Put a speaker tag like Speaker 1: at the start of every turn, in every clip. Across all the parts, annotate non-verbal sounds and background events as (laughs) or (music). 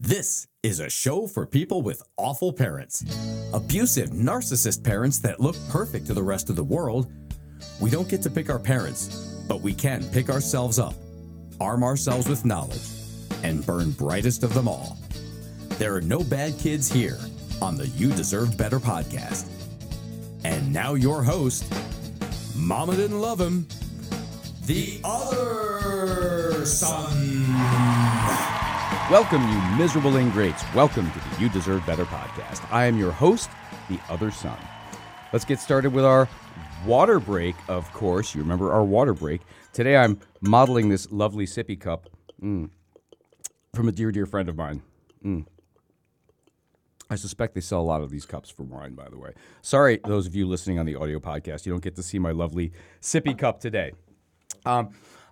Speaker 1: This is a show for people with awful parents. Abusive, narcissist parents that look perfect to the rest of the world. We don't get to pick our parents, but we can pick ourselves up, arm ourselves with knowledge, and burn brightest of them all. There are no bad kids here on the You Deserved Better podcast. And now your host, Mama didn't love him, the other son.
Speaker 2: Welcome, you miserable ingrates. Welcome to the You Deserve Better podcast. I am your host, the other son. Let's get started with our water break, of course. You remember our water break. Today I'm modeling this lovely sippy cup mm, from a dear, dear friend of mine. Mm. I suspect they sell a lot of these cups for wine, by the way. Sorry, those of you listening on the audio podcast, you don't get to see my lovely sippy cup today. Um,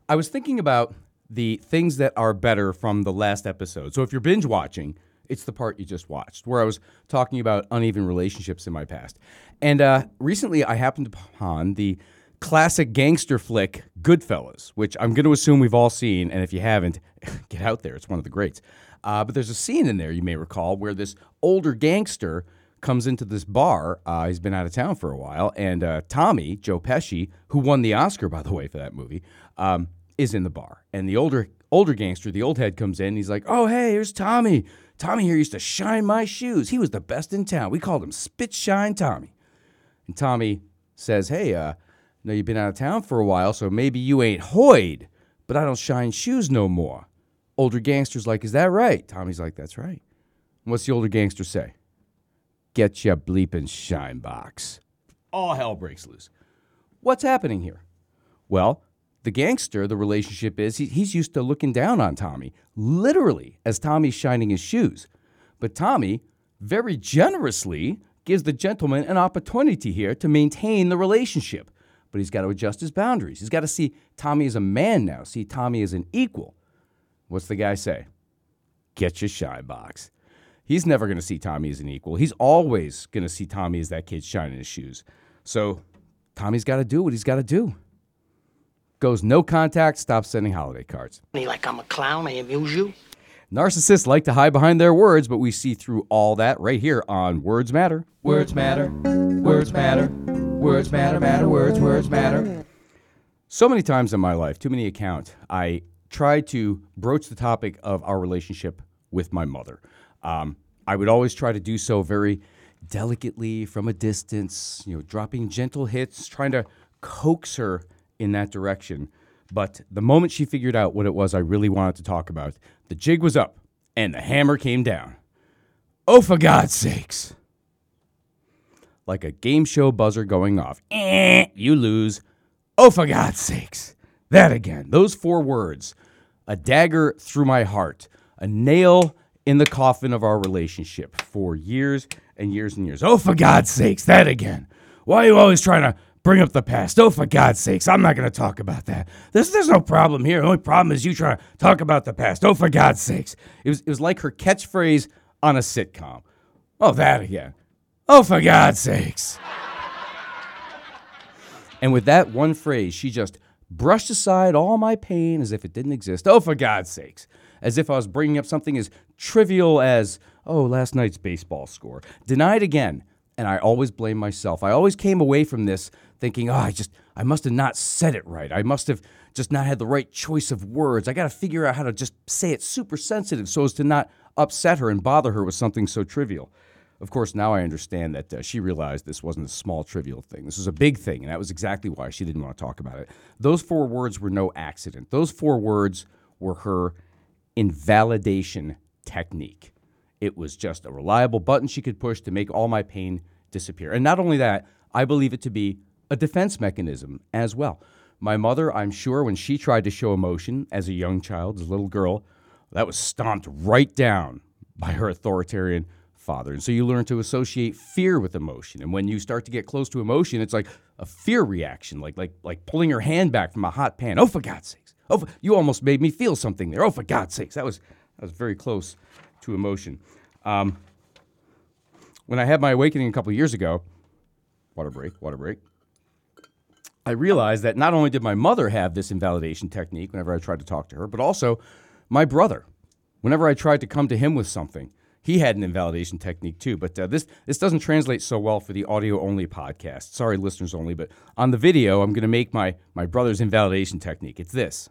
Speaker 2: I was thinking about the things that are better from the last episode. So if you're binge watching, it's the part you just watched, where I was talking about uneven relationships in my past. And uh, recently I happened upon the classic gangster flick, Goodfellas, which I'm going to assume we've all seen. And if you haven't, (laughs) get out there. It's one of the greats. Uh, but there's a scene in there, you may recall, where this older gangster comes into this bar. Uh, he's been out of town for a while. And uh, Tommy, Joe Pesci, who won the Oscar, by the way, for that movie, um, is in the bar. And the older older gangster, the old head, comes in. And he's like, "Oh, hey, here's Tommy. Tommy here used to shine my shoes. He was the best in town. We called him Spit Shine Tommy." And Tommy says, "Hey, uh, know you've been out of town for a while, so maybe you ain't Hoyd, but I don't shine shoes no more." Older gangster's like, "Is that right?" Tommy's like, "That's right." And what's the older gangster say? Get your bleeping shine box. All hell breaks loose. What's happening here? Well, the gangster, the relationship is he, he's used to looking down on Tommy, literally, as Tommy's shining his shoes. But Tommy very generously gives the gentleman an opportunity here to maintain the relationship. But he's got to adjust his boundaries. He's got to see Tommy as a man now, see Tommy as an equal. What's the guy say? Get your shine box. He's never going to see Tommy as an equal. He's always going to see Tommy as that kid shining his shoes. So Tommy's got to do what he's got to do goes no contact, stop sending holiday cards.
Speaker 3: Like I'm a clown, I amuse you.
Speaker 2: Narcissists like to hide behind their words, but we see through all that right here on Words Matter.
Speaker 4: Words matter. Words matter. Words matter, matter, words, words matter.
Speaker 2: So many times in my life, too many account, I tried to broach the topic of our relationship with my mother. Um, I would always try to do so very delicately from a distance, you know, dropping gentle hits, trying to coax her in that direction. But the moment she figured out what it was I really wanted to talk about, the jig was up and the hammer came down. Oh, for God's sakes. Like a game show buzzer going off. Eh, you lose. Oh, for God's sakes. That again. Those four words. A dagger through my heart. A nail in the coffin of our relationship for years and years and years. Oh, for God's sakes. That again. Why are you always trying to bring up the past. Oh, for God's sakes, I'm not going to talk about that. There's, there's no problem here. The only problem is you trying to talk about the past. Oh, for God's sakes. It was, it was like her catchphrase on a sitcom. Oh, that again. Oh, for God's sakes. and with that one phrase, she just brushed aside all my pain as if it didn't exist. Oh, for God's sakes. As if I was bringing up something as trivial as, oh, last night's baseball score. Denied again and I always blame myself. I always came away from this thinking, oh, I just, I must have not said it right. I must have just not had the right choice of words. I got to figure out how to just say it super sensitive so as to not upset her and bother her with something so trivial. Of course, now I understand that uh, she realized this wasn't a small, trivial thing. This was a big thing, and that was exactly why she didn't want to talk about it. Those four words were no accident. Those four words were her invalidation technique. It was just a reliable button she could push to make all my pain disappear. And not only that, I believe it to be a defense mechanism as well. My mother, I'm sure, when she tried to show emotion as a young child, as a little girl, that was stomped right down by her authoritarian father. And so you learn to associate fear with emotion. And when you start to get close to emotion, it's like a fear reaction, like like like pulling your hand back from a hot pan. Oh, for God's sakes! Oh, for, you almost made me feel something there. Oh, for God's sakes! That was that was very close to emotion. Um, when I had my awakening a couple years ago, water break, water break. I realized that not only did my mother have this invalidation technique whenever I tried to talk to her, but also my brother. Whenever I tried to come to him with something, he had an invalidation technique too. But uh, this this doesn't translate so well for the audio only podcast. Sorry, listeners only. But on the video, I'm going to make my my brother's invalidation technique. It's this.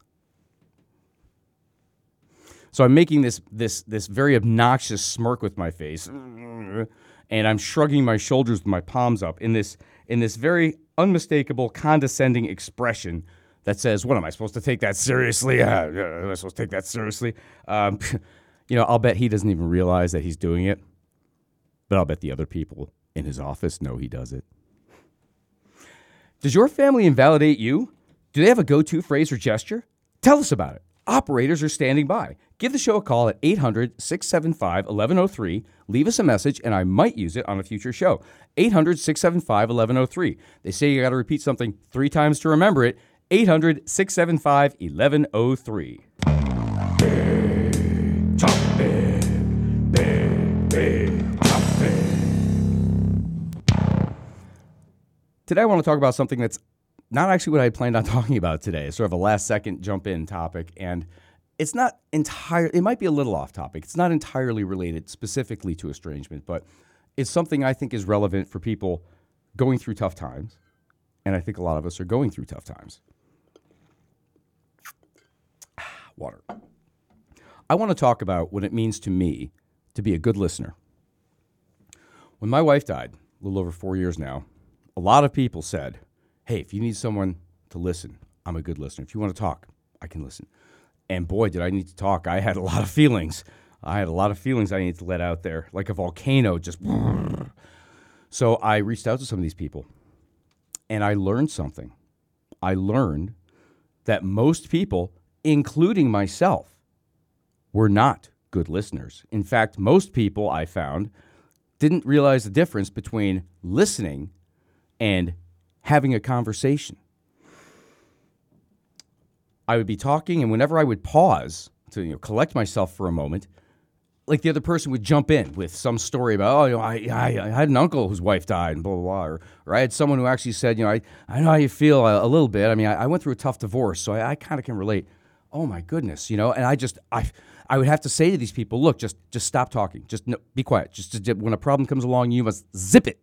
Speaker 2: So I'm making this this this very obnoxious smirk with my face, and I'm shrugging my shoulders with my palms up in this in this very unmistakable condescending expression that says, "What am I supposed to take that seriously? Uh, uh, am I supposed to take that seriously?" Um, (laughs) you know, I'll bet he doesn't even realize that he's doing it, but I'll bet the other people in his office know he does it. Does your family invalidate you? Do they have a go-to phrase or gesture? Tell us about it. Operators are standing by. Give the show a call at 800 675 1103. Leave us a message, and I might use it on a future show. 800 675 1103. They say you got to repeat something three times to remember it. 800 675 1103. Today, I want to talk about something that's not actually what I planned on (laughs) talking about today. It's sort of a last second jump in topic. And it's not entirely, it might be a little off topic. It's not entirely related specifically to estrangement, but it's something I think is relevant for people going through tough times. And I think a lot of us are going through tough times. (sighs) Water. I want to talk about what it means to me to be a good listener. When my wife died, a little over four years now, a lot of people said, Hey, if you need someone to listen, I'm a good listener. If you want to talk, I can listen. And boy, did I need to talk. I had a lot of feelings. I had a lot of feelings I needed to let out there, like a volcano just. (sniffs) So I reached out to some of these people and I learned something. I learned that most people, including myself, were not good listeners. In fact, most people I found didn't realize the difference between listening and having a conversation. I would be talking, and whenever I would pause to you know, collect myself for a moment, like the other person would jump in with some story about, oh, you know, I, I, I had an uncle whose wife died, and blah, blah, blah. Or, or I had someone who actually said, you know, I, I know how you feel a, a little bit. I mean, I, I went through a tough divorce, so I, I kind of can relate. Oh, my goodness, you know, and I just, I, I would have to say to these people, look, just, just stop talking. Just no, be quiet. Just, just when a problem comes along, you must zip it.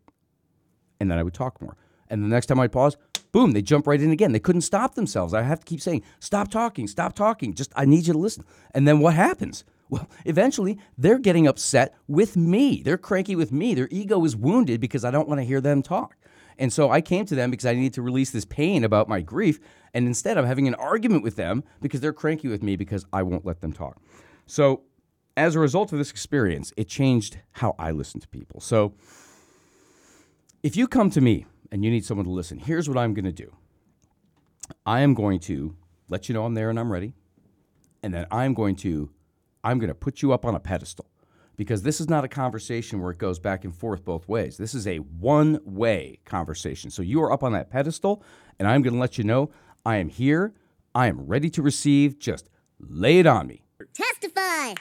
Speaker 2: And then I would talk more. And the next time I'd pause, boom, they jump right in again. They couldn't stop themselves. I have to keep saying, stop talking, stop talking. Just, I need you to listen. And then what happens? (laughs) Well, eventually they're getting upset with me. They're cranky with me. Their ego is wounded because I don't want to hear them talk. And so I came to them because I needed to release this pain about my grief. And instead, I'm having an argument with them because they're cranky with me because I won't let them talk. So, as a result of this experience, it changed how I listen to people. So, if you come to me and you need someone to listen, here's what I'm going to do I am going to let you know I'm there and I'm ready. And then I'm going to I'm going to put you up on a pedestal because this is not a conversation where it goes back and forth both ways. This is a one way conversation. So you are up on that pedestal, and I'm going to let you know I am here. I am ready to receive. Just lay it on me.
Speaker 5: Testify.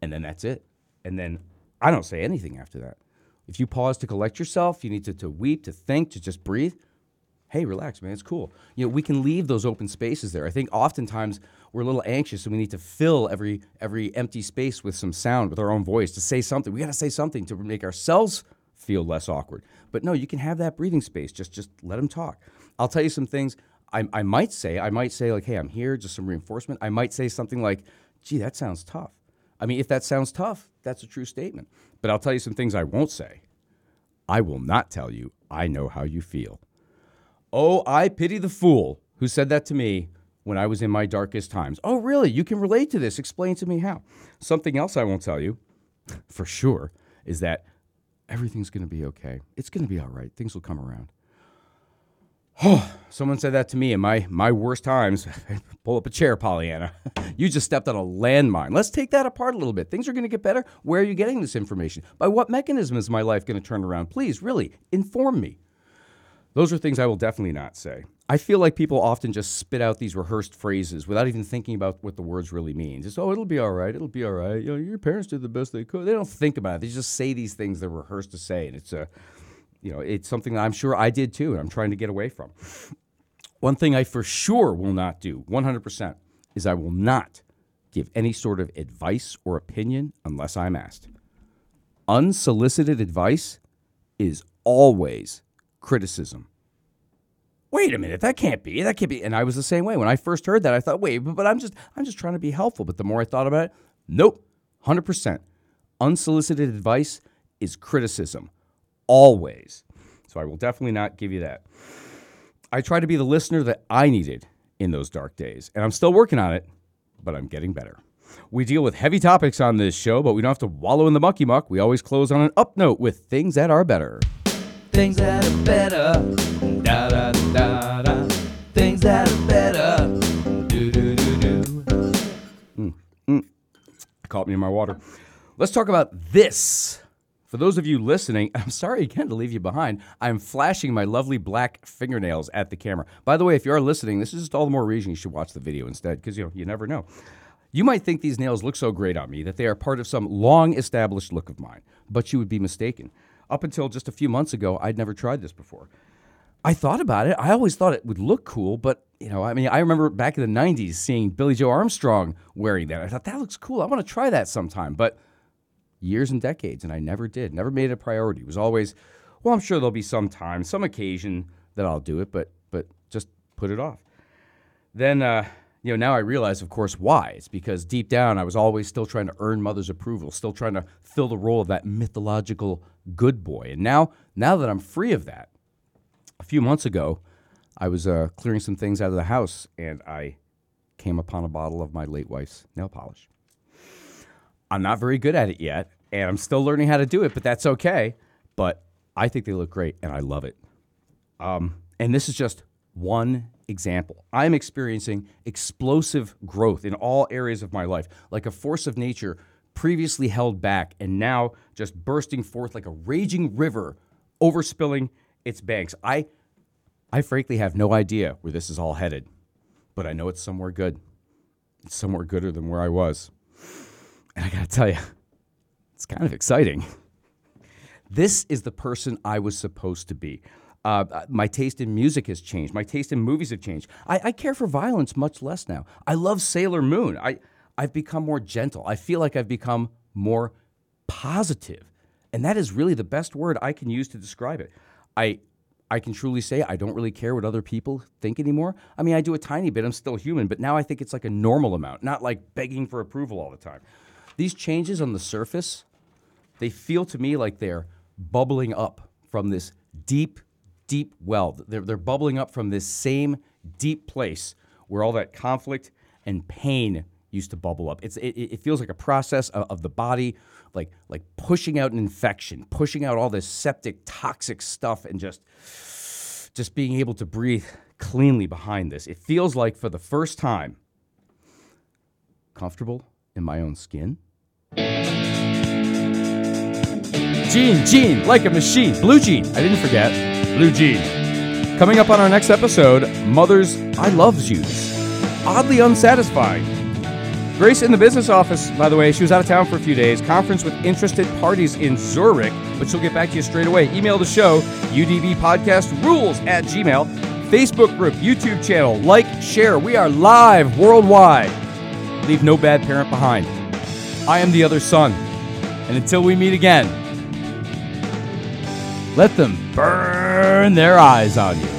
Speaker 2: And then that's it. And then I don't say anything after that. If you pause to collect yourself, you need to, to weep, to think, to just breathe. Hey, relax, man. It's cool. You know, we can leave those open spaces there. I think oftentimes we're a little anxious and we need to fill every every empty space with some sound, with our own voice, to say something. We got to say something to make ourselves feel less awkward. But no, you can have that breathing space. Just just let them talk. I'll tell you some things I, I might say. I might say like, hey, I'm here, just some reinforcement. I might say something like, gee, that sounds tough. I mean, if that sounds tough, that's a true statement. But I'll tell you some things I won't say. I will not tell you, I know how you feel. Oh, I pity the fool who said that to me when I was in my darkest times. Oh, really? You can relate to this. Explain to me how. Something else I won't tell you, for sure, is that everything's going to be okay. It's going to be all right. Things will come around. Oh, someone said that to me in my my worst times. (laughs) Pull up a chair, Pollyanna. (laughs) you just stepped on a landmine. Let's take that apart a little bit. Things are going to get better. Where are you getting this information? By what mechanism is my life going to turn around? Please, really, inform me. Those are things I will definitely not say. I feel like people often just spit out these rehearsed phrases without even thinking about what the words really mean. Just, oh, it'll be all right. It'll be all right. You know, your parents did the best they could. They don't think about it. They just say these things they're rehearsed to say. And it's a, you know, it's something that I'm sure I did too, and I'm trying to get away from. One thing I for sure will not do, 100%, is I will not give any sort of advice or opinion unless I'm asked. Unsolicited advice is always criticism. Wait a minute, that can't be. That can't be. And I was the same way. When I first heard that, I thought, wait, but, but I'm just I'm just trying to be helpful. But the more I thought about it, nope. 100%. Unsolicited advice is criticism. Always. So I will definitely not give you that. I try to be the listener that I needed in those dark days, and I'm still working on it, but I'm getting better. We deal with heavy topics on this show, but we don't have to wallow in the mucky muck. We always close on an up note with things that are better.
Speaker 4: Things that are better. Da da da da. Things that are better. Do do do do. Mm, mm.
Speaker 2: Caught me in my water. Let's talk about this. For those of you listening, (laughs) I'm sorry again to leave you behind. I'm flashing my lovely black fingernails at the camera. By the way, if you are listening, this is just all the more reason you should watch the video instead, because you know you never know. You might think these nails look so great on me that they are part of some long established look of mine, but you would be mistaken. Up until just a few months ago, I'd never tried this before. I thought about it. I always thought it would look cool, but you know, I mean, I remember back in the '90s seeing Billie Joe Armstrong wearing that. I thought that looks cool. I want to try that sometime. But years and decades, and I never did. Never made it a priority. It was always, well, I'm sure there'll be some time, some occasion that I'll do it, but but just put it off. Then, uh, you know, now I realize, of course, why. It's because deep down I was always still trying to earn mother's approval, still trying to fill the role of that mythological good boy. And now, now that I'm free of that, a few months ago, I was uh, clearing some things out of the house, and I came upon a bottle of my late wife's nail polish. I'm not very good at it yet, and I'm still learning how to do it, but that's okay. But I think they look great, and I love it. Um, and this is just one example. I'm experiencing explosive growth in all areas of my life, like a force of nature previously held back and now just bursting forth like a raging river, overspilling its banks. I, I frankly have no idea where this is all headed, but I know it's somewhere good. It's somewhere gooder than where I was. And I gotta tell you, it's kind of exciting. This is the person I was supposed to be. Uh, my taste in music has changed. My taste in movies have changed. I, I care for violence much less now. I love Sailor Moon. I, I've become more gentle. I feel like I've become more positive. And that is really the best word I can use to describe it. I, I can truly say I don't really care what other people think anymore. I mean, I do a tiny bit. I'm still human, but now I think it's like a normal amount, not like begging for approval all the time. These changes on the surface, they feel to me like they're bubbling up from this deep, deep well. They're, they're bubbling up from this same deep place where all that conflict and pain used to bubble up. It's, it, it feels like a process of, of the body, like, like pushing out an infection, pushing out all this septic, toxic stuff, and just, just being able to breathe cleanly behind this. It feels like for the first time, comfortable in my own skin. Gene, Gene, like a machine. Blue Jean, I didn't forget. Blue Jean. Coming up on our next episode, Mother's I Loves Yous. Oddly unsatisfying. Grace in the business office, by the way, she was out of town for a few days. Conference with interested parties in Zurich, but she'll get back to you straight away. Email the show, UDB Podcast Rules at Gmail. Facebook group, YouTube channel, like, share. We are live worldwide. Leave no bad parent behind. I am the other son. And until we meet again, let them burn their eyes on you.